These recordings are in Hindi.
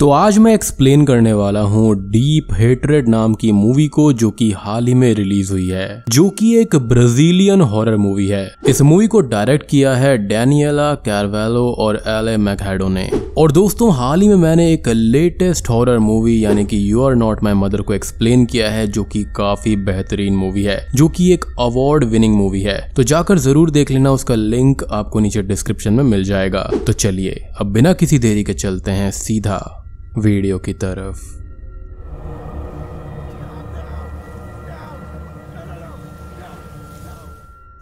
तो आज मैं एक्सप्लेन करने वाला हूँ डीप हेटरेड नाम की मूवी को जो कि हाल ही में रिलीज़ हुई है, जो कि एक ब्राजीलियन हॉरर मूवी है। इस मूवी को डायरेक्ट किया है डैनियला कैरवेलो और एल ए मैकहेडो ने। और दोस्तों, हाल ही में मैंने एक लेटेस्ट हॉरर मूवी यानी कि you are not my mother को एक्सप्लेन किया है, जो कि काफ़ी बेहतरीन मूवी है, जो कि एक अवार्ड विनिंग मूवी है। तो जाकर ज़रूर देख लेना, उसका लिंक आपको नीचे डिस्क्रिप्शन में मिल जाएगा। तो चलिए, अब बिना किसी देरी के चलते हैं सीधा वीडियो की तरफ़।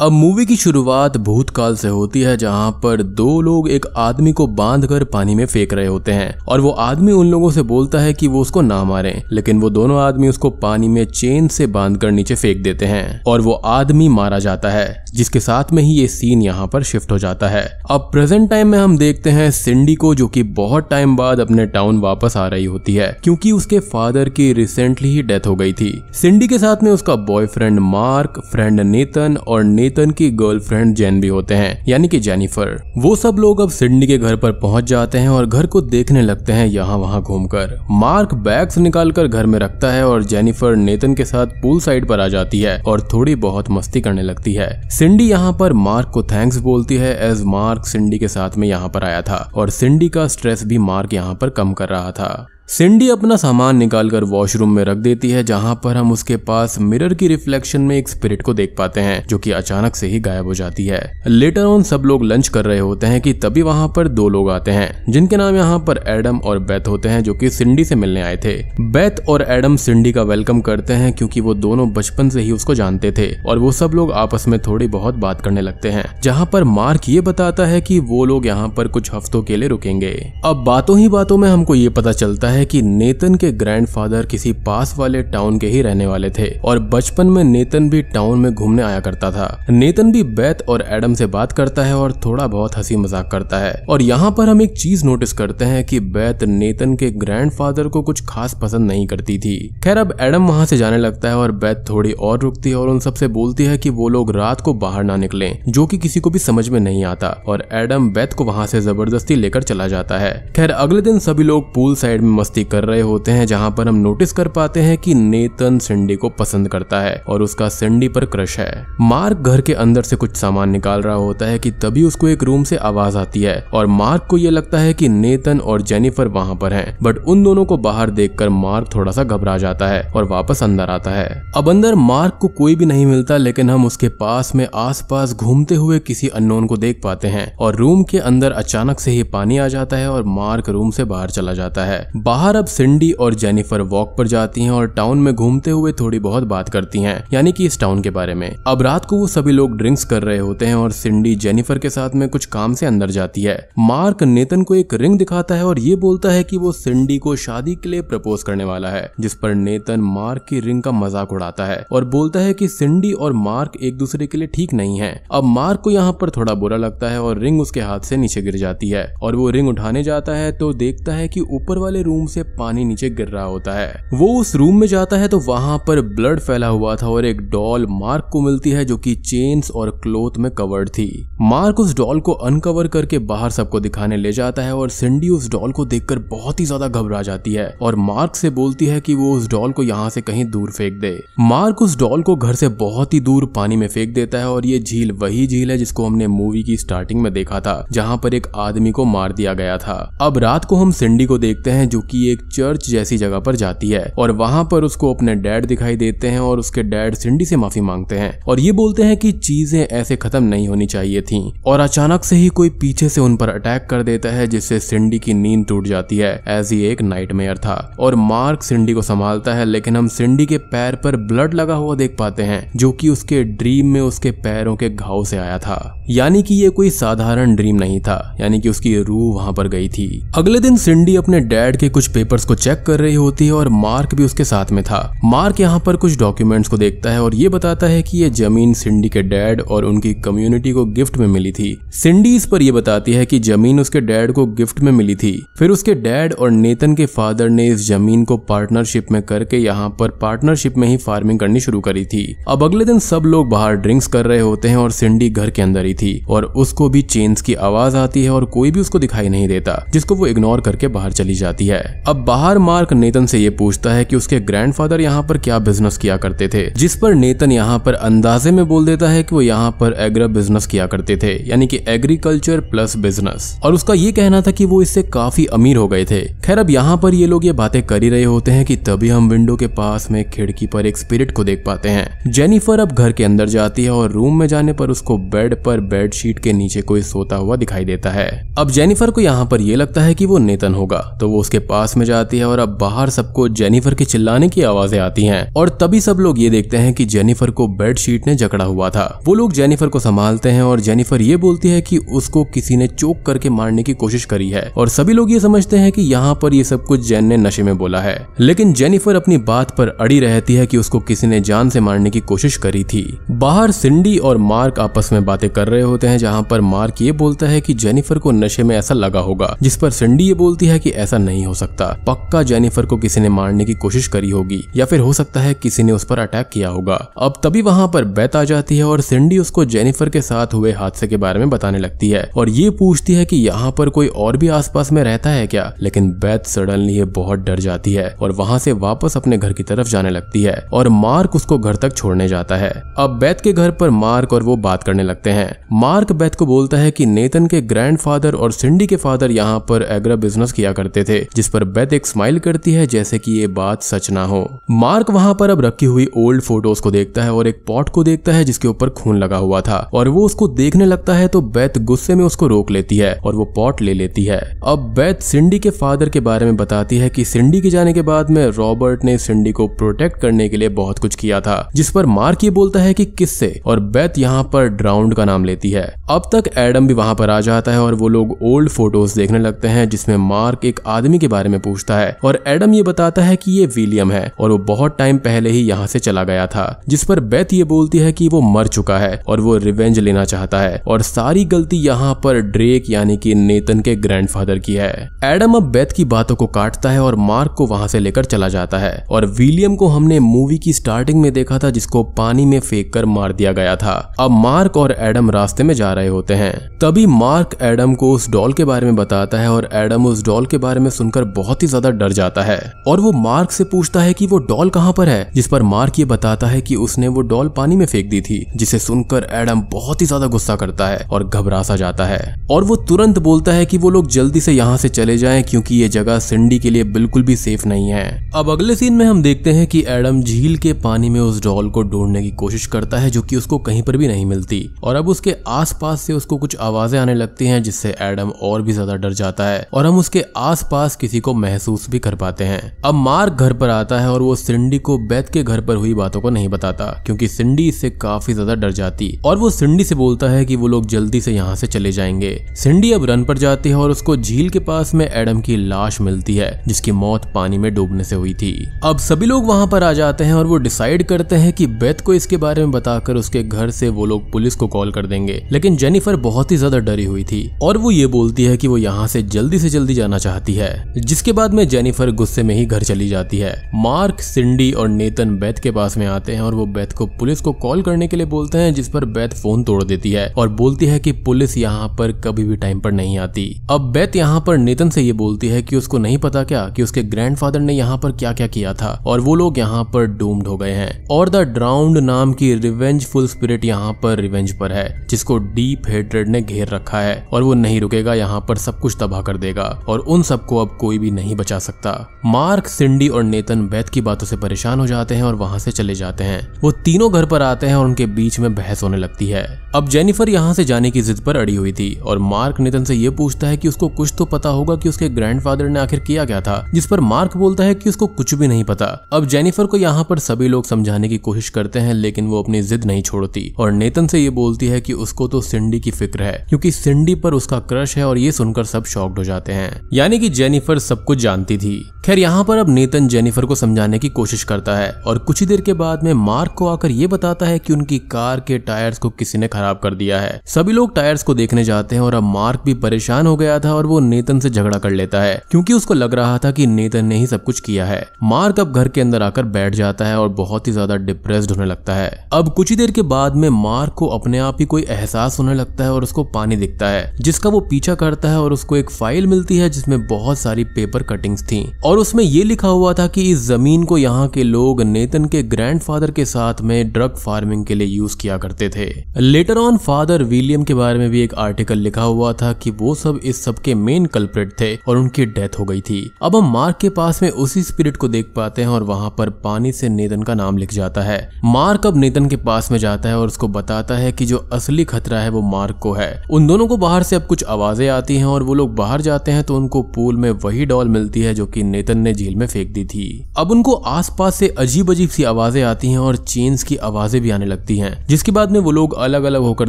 अब मूवी की शुरुआत भूतकाल से होती है, जहाँ पर दो लोग एक आदमी को बाँध कर पानी में फेंक रहे होते हैं, और वो आदमी उन लोगों से बोलता है कि वो उसको ना मारे, लेकिन वो दोनों आदमी उसको पानी में चेन से बाँध कर नीचे फेंक देते हैं, और वो आदमी मारा जाता है, जिसके साथ में ही ये सीन यहाँ पर शिफ्ट हो जाता है। अब प्रेजेंट टाइम में हम देखते हैं सिंडी को, जो कि बहुत टाइम बाद अपने टाउन वापस आ रही होती है, क्योंकि उसके फादर की रिसेंटली ही डेथ हो गई थी। सिंडी के साथ में उसका बॉयफ्रेंड मार्क, फ्रेंड नेतन, और नेतन नेथन की गर्लफ्रेंड जेन भी होते हैं, यानी कि जेनिफर वो सब लोग अब सिडनी के घर पर पहुँच जाते हैं और घर को देखने लगते हैं यहाँ वहाँ घूमकर। मार्क बैग्स निकालकर घर में रखता है और जेनिफर नेतन के साथ पूल साइड पर आ जाती है और थोड़ी बहुत मस्ती करने लगती है। सिंडी यहाँ पर मार्क को थैंक्स बोलती है एज मार्क सिंडी के साथ में यहाँ पर आया था और सिंडी का स्ट्रेस भी मार्क यहाँ पर कम कर रहा था। सिंडी अपना सामान निकालकर वॉशरूम में रख देती है, जहाँ पर हम उसके पास मिरर की रिफ्लेक्शन में एक स्पिरिट को देख पाते हैं, जो कि अचानक से ही गायब हो जाती है। लेटर ऑन सब लोग लंच कर रहे होते हैं कि तभी वहाँ पर दो लोग आते हैं, जिनके नाम यहाँ पर एडम और बेथ होते हैं, जो कि सिंडी से मिलने आए थे। बेथ और एडम सिंडी का वेलकम करते हैं, क्योंकि वो दोनों बचपन से ही उसको जानते थे, और वो सब लोग आपस में थोड़ी बहुत बात करने लगते हैं, जहाँ पर मार्क ये बताता है की वो लोग यहाँ पर कुछ हफ्तों के लिए रुकेंगे। अब बातों ही बातों में हमको ये पता चलता है कि नेतन के ग्रैंडफादर किसी पास वाले टाउन के ही रहने वाले थे और बचपन में नेतन भी टाउन में घूमने आया करता था। नेतन भी बेथ और एडम से बात करता है और थोड़ा बहुत हँसी मज़ाक करता है। और यहाँ पर हम एक चीज़ नोटिस करते हैं कि बेथ नेतन के ग्रैंडफादर को कुछ खास पसंद नहीं करती थी। खैर, अब एडम वहाँ से जाने लगता है और बेथ थोड़ी और रुकती है और उन सबसे बोलती है कि वो लोग रात को बाहर ना निकले, जो कि किसी को भी समझ में नहीं आता और एडम बेथ को वहाँ से ज़बरदस्ती लेकर चला जाता है। खैर, अगले दिन सभी लोग पूल साइड में मस्ती कर रहे होते हैं, जहाँ पर हम नोटिस कर पाते हैं कि नेतन सिंडी को पसंद करता है और उसका सिंडी पर क्रश है। मार्क घर के अंदर से कुछ सामान निकाल रहा होता है कि तभी उसको एक रूम से आवाज़ आती है और मार्क को यह लगता है कि नेतन और जेनिफर वहाँ पर हैं बट उन दोनों को बाहर देखकर मार्क थोड़ा सा घबरा जाता है और वापस अंदर आता है। अब अंदर मार्क को कोई भी नहीं मिलता, लेकिन हम उसके पास में आसपास घूमते हुए किसी अननोन को देख पाते हैं और रूम के अंदर अचानक से ही पानी आ जाता है और मार्क रूम से बाहर चला जाता है। बाहर अब सिंडी और जेनिफर वॉक पर जाती हैं और टाउन में घूमते हुए थोड़ी बहुत बात करती हैं, यानी कि इस टाउन के बारे में। अब रात को वो सभी लोग ड्रिंक्स कर रहे होते हैं और सिंडी जेनिफर के साथ में कुछ काम से अंदर जाती है। मार्क नेतन को एक रिंग दिखाता है और ये बोलता है कि वो सिंडी को शादी के लिए प्रपोज करने वाला है, जिस पर नेतन मार्क की रिंग का मज़ाक उड़ाता है और बोलता है कि सिंडी और मार्क एक दूसरे के लिए ठीक नहीं है। अब मार्क को यहाँ पर थोड़ा बुरा लगता है और रिंग उसके हाथ से नीचे गिर जाती है और वो रिंग उठाने जाता है तो देखता है कि ऊपर वाले रूम से पानी नीचे गिर रहा होता है। वो उस रूम में जाता है तो वहाँ पर ब्लड फैला हुआ था और एक डॉल मार्क को मिलती है जो कि चेन्स और क्लोथ में कवर्ड थी। मार्क उस डॉल को अनकवर करके बाहर सबको दिखाने ले जाता है और सिंडी उस डॉल को देखकर बहुत ही ज़्यादा घबरा जाती है और मार्क से बोलती है कि वो उस डॉल को यहाँ से कहीं दूर फेंक दे। मार्क उस डॉल को घर से बहुत ही दूर पानी में फेंक देता है और ये झील वही झील है जिसको हमने मूवी की स्टार्टिंग में देखा था, जहाँ पर एक आदमी को मार दिया गया था। अब रात को हम सिंडी को देखते हैं जो कि एक चर्च जैसी जगह पर जाती है और वहाँ पर उसको अपने डैड दिखाई देते हैं और उसके डैड सिंडी से माफ़ी मांगते हैं और ये बोलते हैं कि चीज़ें ऐसे खत्म नहीं होनी चाहिए थी और अचानक से ही कोई पीछे से उन पर अटैक कर देता है, जिससे सिंडी की नींद टूट जाती है ऐसी एक नाइट था। और मार्क सिंडी को संभालता है, लेकिन हम सिंडी के पैर पर ब्लड लगा हुआ देख पाते हैं, जो कि उसके ड्रीम में उसके पैरों के घाव से आया था। यानी कि ये कोई साधारण ड्रीम नहीं था, यानी कि उसकी रूह वहाँ पर गई थी। अगले दिन सिंडी अपने डैड के कुछ पेपर्स को चेक कर रही होती है और मार्क भी उसके साथ में था। मार्क यहाँ पर कुछ डॉक्यूमेंट्स को देखता है और ये बताता है कि ये ज़मीन सिंडी के डैड और उनकी कम्युनिटी को गिफ्ट में मिली थी। सिंडी इस पर यह बताती है कि ज़मीन उसके डैड को गिफ्ट में मिली थी। फिर उसके डैड और नेतन के फादर ने इस ज़मीन को पार्टनरशिप में करके यहाँ पर पार्टनरशिप में ही फ़ार्मिंग करनी शुरू करी थी। अब अगले दिन सब लोग बाहर ड्रिंक्स कर रहे होते हैं और सिंडी घर के अंदर ही थी और उसको भी चेन्स की आवाज़ आती है और कोई भी उसको दिखाई नहीं देता, जिसको वो इग्नोर करके बाहर चली जाती है। अब बाहर मार्क नेतन से ये पूछता है कि उसके ग्रैंडफादर यहाँ पर क्या बिज़नेस किया करते थे, जिस पर नेतन यहाँ पर अंदाजे में बोल देता है कि वो यहाँ पर एग्रा बिज़नेस किया करते थे, यानी कि एग्रीकल्चर प्लस बिज़नेस और उसका ये कहना था कि वो इससे काफ़ी अमीर हो गए थे। खैर, अब यहाँ पर ये लोग ये बातें कर ही रहे होते हैं कि तभी हम विंडो के पास में खिड़की पर एक स्पिरिट को देख पाते हैं। जेनिफर अब घर के अंदर जाती है और रूम में जाने पर उसको बेड पर बेडशीट के नीचे कोई सोता हुआ दिखाई देता है। अब जेनिफर को यहाँ पर यह लगता है कि वो नेतन होगा तो वो उसके पास में जाती है और अब बाहर सबको जेनिफर के चिल्लाने की आवाज़ें आती हैं। और तभी सब लोग ये देखते हैं कि जेनिफर को बेडशीट ने जकड़ा हुआ था। वो लोग जेनिफर को संभालते हैं और जेनिफर ये बोलती है कि उसको किसी ने चोक करके मारने की कोशिश करी है। और सभी लोग ये समझते हैं कि यहाँ पर ये सब कुछ जेन ने नशे में बोला है। लेकिन जेनिफर अपनी बात पर अड़ी रहती है कि उसको किसी ने जान से मारने की कोशिश करी थी। बाहर सिंडी और मार्क आपस में बातें कर रहे होते हैं, जहाँ पर मार्क ये बोलता है कि जेनिफर को नशे में ऐसा लगा होगा, जिस पर सिंडी ये बोलती है कि ऐसा नहीं हो सकता। पक्का जेनिफर को किसी ने मारने की कोशिश करी होगी, या फिर हो सकता है किसी ने उस पर अटैक किया होगा। अब तभी वहाँ पर बैत आ जाती है और सिंडी उसको जेनिफर के साथ हुए हादसे के बारे में बताने लगती है। और ये पूछती है कि यहाँ पर कोई और भी आसपास में रहता है क्या? लेकिन बैत सडनली ये बहुत डर जाती है और वहाँ से वापस अपने घर की तरफ़ जाने लगती है और मार्क उसको घर तक छोड़ने जाता है। अब बेत के घर पर मार्क और वो बात करने लगते हैं। मार्क बेत को बोलता है कि नेतन के ग्रैंडफादर और सिंडी के फादर यहाँ पर एग्रा बिज़नेस किया करते थे, जिस पर बेत एक स्माइल करती है जैसे कि ये बात सच ना हो। मार्क वहाँ पर अब रखी हुई ओल्ड फ़ोटोज़ को देखता है और एक पॉट को देखता है जिसके ऊपर खून लगा हुआ था। और वो उसको देखने लगता है तो बेत गुस्से में उसको रोक लेती है और वो पॉट ले लेती है। अब बेत सिंडी के फादर के बारे में बताती है कि सिंडी के जाने के बाद में रॉबर्ट ने सिंडी को प्रोटेक्ट करने के लिए बहुत कुछ किया था, जिस पर मार्क ये बोलता है कि किससे? और बेत यहाँ पर ड्राउंड का नाम लेती है। अब तक एडम भी वहाँ पर आ जाता है और वो लोग ओल्ड फ़ोटोज़ देखने लगते हैं, जिसमें मार्क एक आदमी के बारे में पूछता है और एडम ये बताता है कि ये विलियम है और वो बहुत टाइम पहले ही यहाँ से चला गया था, जिस पर बेथ ये बोलती है कि वो मर चुका है और वो रिवेंज लेना चाहता है और सारी गलती यहाँ पर ड्रेक यानी कि नेतन के ग्रैंडफादर की है। एडम अब बेथ की बातों को काटता है और मार्क को वहाँ से लेकर चला जाता है और विलियम को हमने मूवी की स्टार्टिंग में देखा था जिसको पानी में फेंक कर मार दिया गया था। अब मार्क और एडम रास्ते में जा रहे होते हैं। तभी मार्क एडम को उस डॉल के बारे में बताता है और एडम उस डॉल के बारे में सुनकर बहुत ही ज़्यादा डर जाता है। और वो मार्क से पूछता है कि वो डॉल कहाँ पर है, जिस पर मार्क ये बताता है कि उसने वो डॉल पानी में फेंक दी थी, जिसे सुनकर एडम बहुत ही ज़्यादा गुस्सा करता है और घबरा सा जाता है। और वो तुरंत बोलता है कि वो लोग जल्दी से यहाँ से चले जाएँ, क्योंकि ये जगह सिंडी के लिए बिल्कुल भी सेफ़ नहीं है। अब अगले सीन में हम देखते हैं कि एडम झील के पानी में उस डॉल को ढूँढने की कोशिश करता है, जो कि उसको कहीं पर भी नहीं मिलती। और अब उसके आसपास से उसको कुछ आवाज़ें आने लगती हैं, जिससे एडम और भी ज़्यादा डर जाता है। और हम उसके आसपास किसी को महसूस भी कर पाते हैं। अब मार्क घर पर आता है और वो सिंडी को बैत के घर पर हुई बातों को नहीं बताता, क्योंकि सिंडी इससे काफ़ी ज़्यादा डर जाती और वो सिंडी से बोलता है कि वो लोग जल्दी से यहाँ से चले जाएँगे। सिंडी अब रन पर जाती है और उसको झील के पास में एडम की लाश मिलती है, जिसकी मौत पानी में डूबने से हुई थी। अब सभी लोग वहाँ पर आ जाते हैं और वो डिसाइड करते हैं कि बेथ को इसके बारे में बताकर उसके घर से वो लोग पुलिस को कॉल कर देंगे। लेकिन जेनिफर बहुत ही ज़्यादा डरी हुई थी और वो ये बोलती है कि वो यहाँ से जल्दी से जल्दी जाना चाहती है। जिसके बाद में जेनिफर गुस्से में ही घर चली जाती है। मार्क, सिंडी और नेतन बैथ के पास में आते हैं और वो बैथ को पुलिस को कॉल करने के लिए बोलते हैं, जिस पर बेथ फ़ोन तोड़ देती है और बोलती है कि पुलिस यहाँ पर कभी भी टाइम पर नहीं आती। अब बेथ यहाँ पर नेतन से ये बोलती है कि उसको नहीं पता क्या कि उसके ग्रैंडफादर ने यहाँ पर क्या क्या किया था और वो लोग यहाँ पर डूम्ड हो गए हैं। और द ड्राउंड नाम की रिवेंजफुल स्पिरिट यहाँ पर रिवेंज पर है, जिसको डीप हेट्रेड ने घेर रखा है और वो नहीं रुकेगा, यहाँ पर सब कुछ तबाह कर देगा। और उन सबको अब कोई भी नहीं बचा सकता। मार्क, सिंडी और नेतन बेथ की बातों से परेशान हो जाते हैं और वहाँ से चले जाते हैं। वो तीनों घर पर आते हैं और उनके बीच में बहस होने लगती है। अब जेनिफर यहाँ से जाने की जिद पर अड़ी हुई थी और मार्क, नेतन से ये पूछता है कि उसको कुछ तो पता होगा कि उसके ग्रैंडफादर ने आखिर किया क्या था, जिस पर मार्क बोलता है कि उसको कुछ भी नहीं पता। अब जेनिफर को यहाँ पर सभी लोग समझाने की कोशिश करते हैं, लेकिन वो अपनी जिद नहीं छोड़ती। और नेतन से ये बोलती है कि उसको तो सिंडी की फ़िक्र है, क्योंकि सिंडी पर उसका क्रश है और ये सुनकर सब शॉक्ड हो जाते हैं। यानी कि जेनिफर सब कुछ जानती थी। खैर, यहाँ पर अब नेतन जेनिफर को समझाने की कोशिश करता है और कुछ ही देर के बाद में मार्क को आकर ये बताता है कि उनकी कार के टायर्स को किसी ने खराब कर दिया है। सभी लोग टायर्स को देखने जाते हैं और अब मार्क भी परेशान हो गया था और वो नेतन से झगड़ा कर लेता है, क्योंकि उसको लग रहा था कि नेतन ने ही सब कुछ किया है। मार्क अब घर के अंदर आकर बैठ जाता है और बहुत ही ज़्यादा डिप्रेस्ड होने लगता है। अब कुछ ही देर के बाद में मार्क को अपने आप ही कोई एहसास होने लगता है और उसको पानी दिखता है, जिसका वो पीछा करता है और उसको एक फ़ाइल मिलती है जिसमें बहुत सारी पेपर कटिंग्स थी। और उसमें ये लिखा हुआ था कि इस ज़मीन को यहाँ के लोग नेतन के ग्रैंडफादर के साथ में ड्रग फ़ार्मिंग के लिए यूज़ किया करते थे। लेटर ऑन फादर विलियम के बारे में भी एक आर्टिकल लिखा हुआ था कि वो सब इस सब के मेन कल्प्रेट थे और उनकी डेथ हो गई थी। अब हम मार्क के पास में उसी स्पिरिट को देख पाते हैं और वहाँ पर पानी से नेतन का नाम लिख जाता है। मार्क अब नेतन के पास में जाता है और उसको बताता है कि जो असली खतरा है वो मार्क को है। उन दोनों को बाहर से अब कुछ आवाज़ें आती हैं और वो लोग बाहर जाते हैं तो उनको पूल में वही डॉल मिलती है जो कि नेतन ने झील में फेंक दी थी। अब उनको आसपास से अजीब अजीब सी आवाज़ें आती हैं और चेन्स की आवाज़ें भी आने लगती हैं, जिसके बाद में वो लोग अलग अलग होकर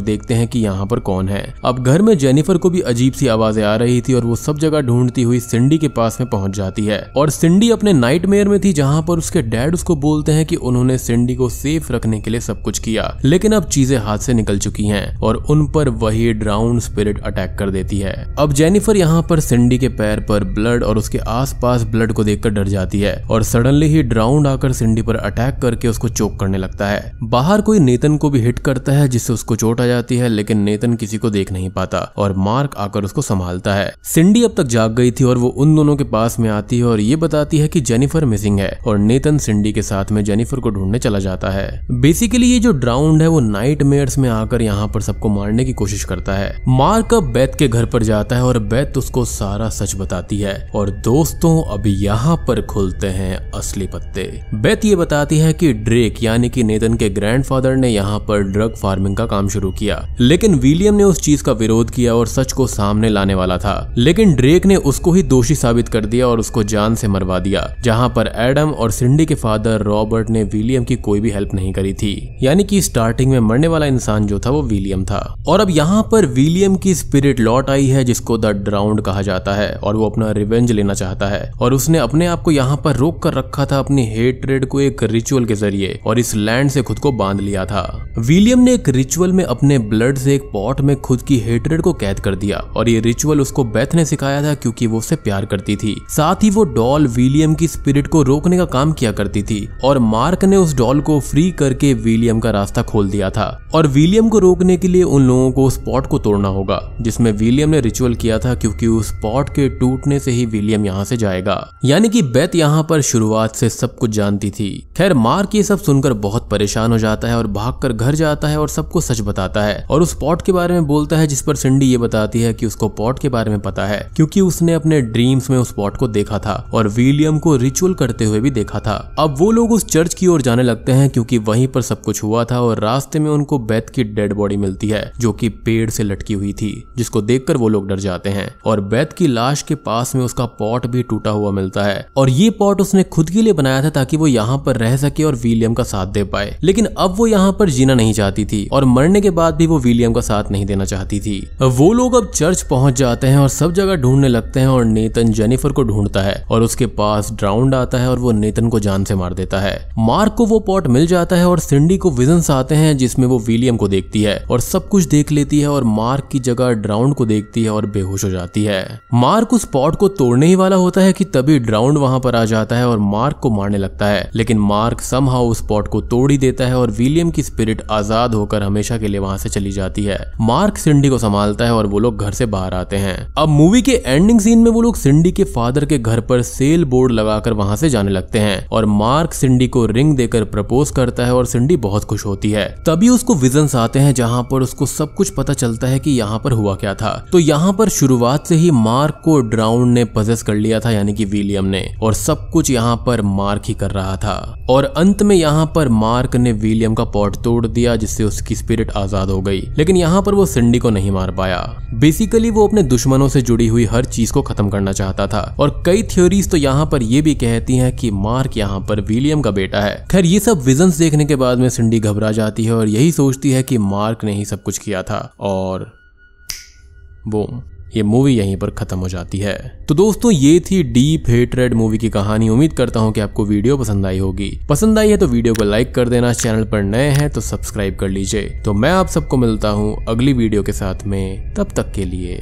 देखते हैं कि यहाँ पर कौन है। अब घर में जेनिफर को भी अजीब सी आवाज़ें आ रही थी और वो सब जगह ढूंढती हुई सिंडी के पास में पहुँच जाती है। और सिंडी अपने नाइट में थी, जहाँ पर उसके डैड उसको बोलते हैं कि उन्होंने सिंडी को सेफ़ रखने के लिए सब कुछ किया, लेकिन अब चीज़ें हाथ से निकल चुकी हैं और उन पर वही ड्राउंड स्पिरिट अटैक कर देती है। अब जेनिफर यहाँ पर सिंडी के पैर पर ब्लड और उसके आसपास ब्लड को देखकर डर जाती है और सडनली ही ड्राउंड आकर सिंडी पर अटैक करके उसको चोक करने लगता है। बाहर कोई नेतन को भी हिट करता है, जिससे उसको चोट आ जाती है, लेकिन नेतन किसी को देख नहीं पाता और मार्क आकर उसको संभालता है। सिंडी अब तक जाग गई थी और वो उन दोनों के पास में आती है और ये बताती है कि जेनिफर मिसिंग है और नेतन सिंडी के साथ में जेनिफर को ढूँढने चला जाता है। बेसिकली ये जो ड्राउंड है वो नाइट में आकर यहाँ पर सबको मारने की कोशिश करता है। मार्क अब बैत के घर पर जाता है और बैत उसको सारा सच बताती है। और दोस्तों अब यहाँ पर खुलते हैं असली पत्ते। बेत ये बताती है कि ड्रेक, यानी कि नेतन के ग्रैंडफादर ने यहाँ पर ड्रग फ़ार्मिंग का काम शुरू किया। लेकिन विलियम ने उस चीज़ का विरोध किया और सच को सामने लाने वाला था। लेकिन ड्रेक ने उसको ही दोषी साबित कर दिया और उसको जान से मरवा दिया, जहाँ पर एडम और सिंडी के फादर रॉबर्ट ने विलियम की कोई भी हेल्प नहीं करी थी। यानी कि स्टार्टिंग में मरने वाला इंसान जो था, वो विलियम था। और अब यहाँ पर विलियम की स्पिरिट लौट आई है, जिसको द ड्राउंड कहा जाता है, और वो अपना रिवेंज लेना चाहता है। और उसने अपने आप को यहाँ पर रोक कर रखा था अपनी हेट्रेड को एक रिचुअल के ज़रिए और इस लैंड से खुद को बाँध लिया था। विलियम ने एक रिचुअल में अपने ब्लड से एक पॉट में खुद की हेट्रेड को कैद कर दिया और ये रिचुअल उसको बेथ ने सिखाया था क्योंकि वो उससे प्यार करती थी। साथ ही वो डॉल विलियम की स्पिरिट को रोकने का काम किया करती थी और मार्क ने उस डॉल को फ्री करके विलियम का रास्ता खोल दिया था। और विलियम को रोकने के लिए उन लोगों को उस पॉट को तोड़ना होगा, जिसमें विलियम ने रिचुअल किया था क्योंकि उस पॉट के टूटने से ही विलियम यहाँ से जाएगा। यानी कि बेथ यहाँ पर शुरुआत से सब कुछ जानती थी। खैर, मार्क ये सब सुनकर बहुत परेशान हो जाता है और भागकर घर जाता है और सबको सच बताता है। और उस पॉट के बारे में बोलता है जिस पर सिंडी ये बताती है कि उसको पॉट के बारे में पता है, क्योंकि उसने अपने ड्रीम्स में उस पॉट को देखा था और विलियम को रिचुअल करते हुए भी देखा था। अब वो लोग उस चर्च की ओर जाने लगते हैं क्योंकि वहीं पर सब कुछ हुआ था और रास्ते में उनको बेथ की डेड बॉडी मिलती है, जो कि पेड़ से लटकी हुई थी, जिसको देखकर वो लोग डर जाते हैं। और बेथ की लाश के पास में उसका पॉट भी टूटा हुआ मिलता है। और ये पॉट उसने खुद के लिए बनाया था ताकि वो यहाँ पर रह सके और विलियम का साथ दे पाए। लेकिन अब वो यहाँ पर जीना नहीं चाहती थी और मरने के बाद भी वो विलियम का साथ नहीं देना चाहती थी। वो लोग अब चर्च पहुँच जाते हैं और सब जगह ढूँढने लगते हैं और नेतन जेनिफर को ढूंढता है और उसके पास ड्राउंड आता है और वो नेतन को जान से मार देता है। मार्क को वो पॉट मिल जाता है और सिंडी को विजन्स आते हैं जिसमें वो विलियम को देखती है और सब कुछ देख लेती है और मार्क की जगह ड्राउंड को देखती है और बेहोश हो जाती है। मार्क उस पॉट को तोड़ने ही वाला होता है कि तभी ड्राउंड वहाँ पर आ जाता है और मार्क को मारने लगता है। लेकिन मार्क समहाउ उस पॉट को तोड़ ही देता है और विलियम की स्पिरिट आज़ाद होकर हमेशा के लिए वहाँ से चली जाती है। मार्क सिंडी को संभालता है और वो लोग घर से बाहर आते हैं। अब मूवी के एंडिंग सीन में वो लोग सिंडी के फादर के घर पर सेल बोर्ड लगाकर वहाँ से जाने लगते हैं और मार्क सिंडी को रिंग देकर प्रपोज करता है और सिंडी बहुत खुश होती है। तभी उसको विजन्स आते हैं जहाँ पर उसको सब कुछ पता चलता है कि यहाँ पर हुआ क्या था। तो यहाँ पर शुरुआत से ही मार्क को ड्राउंड ने पजेस कर लिया था यानी कि विलियम ने। और सब कुछ यहाँ पर मार्क ही कर रहा था। और अंत में यहाँ पर मार्क ने विलियम का पॉट तोड़ दिया, जिससे उसकी स्पिरिट आज़ाद हो गई। लेकिन यहाँ पर वो सिंडी को नहीं मार पाया। बेसिकली वो अपने दुश्मनों से जुड़ी हुई हर चीज़ को खत्म करना चाहता था। और कई थ्योरीज तो यहाँ पर ये भी कहती हैं कि मार्क यहाँ पर विलियम का बेटा है। खैर, ये सब विजन देखने के बाद में सिंडी घबरा जाती है और यही सोचती है कि मार्क ने ही सब कुछ किया था। और वो ये मूवी यहीं पर खत्म हो जाती है। तो दोस्तों, ये थी डीप हेटरेड मूवी की कहानी। उम्मीद करता हूँ कि आपको वीडियो पसंद आई होगी। पसंद आई है तो वीडियो को लाइक कर देना, चैनल पर नए हैं तो सब्सक्राइब कर लीजिए। तो मैं आप सबको मिलता हूँ अगली वीडियो के साथ में। तब तक के लिए।